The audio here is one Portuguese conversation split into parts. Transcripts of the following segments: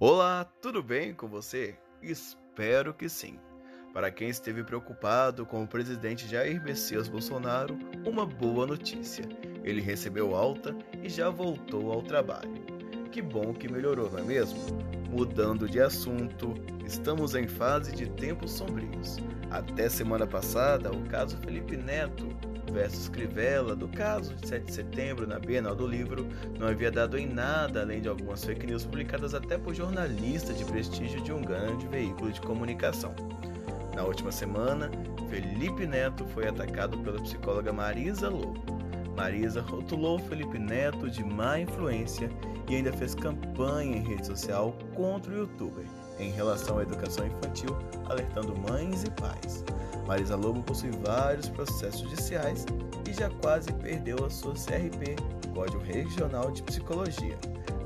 Olá, tudo bem com você? Espero que sim. Para quem esteve preocupado com o presidente Jair Messias Bolsonaro, uma boa notícia. Ele recebeu alta e já voltou ao trabalho. Que bom que melhorou, não é mesmo? Mudando de assunto, estamos em fase de tempos sombrios. Até semana passada, o caso Felipe Neto versus Crivella, do caso de 7 de setembro na Bienal do Livro, não havia dado em nada além de algumas fake news publicadas até por jornalistas de prestígio de um grande veículo de comunicação. Na última semana, Felipe Neto foi atacado pela psicóloga Marisa Lobo. Marisa rotulou Felipe Neto de má influência e ainda fez campanha em rede social contra o youtuber em relação à educação infantil, alertando mães e pais. Marisa Lobo possui vários processos judiciais e já quase perdeu a sua CRP, Código Regional de Psicologia.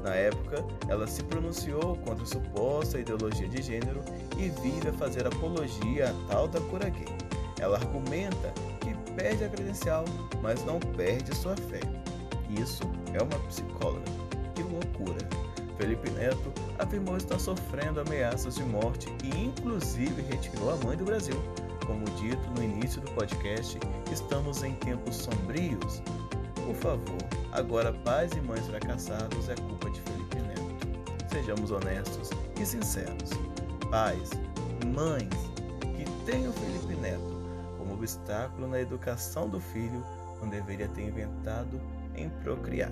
Na época, ela se pronunciou contra a suposta ideologia de gênero e vive a fazer apologia à tal da cura gay. Ela argumenta perde a credencial, mas não perde sua fé. Isso é uma psicóloga. Que loucura! Felipe Neto afirmou estar sofrendo ameaças de morte e, inclusive, retirou a mãe do Brasil. Como dito no início do podcast, estamos em tempos sombrios. Por favor, agora pais e mães fracassados é culpa de Felipe Neto. Sejamos honestos e sinceros. Pais, mães que o Felipe Neto obstáculo na educação do filho, não deveria ter inventado em procriar.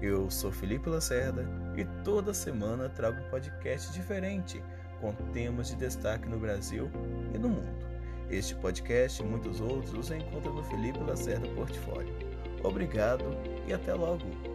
Eu sou Felipe Lacerda e toda semana trago um podcast diferente com temas de destaque no Brasil e no mundo. Este podcast e muitos outros você encontra no Felipe Lacerda Portfólio. Obrigado e até logo!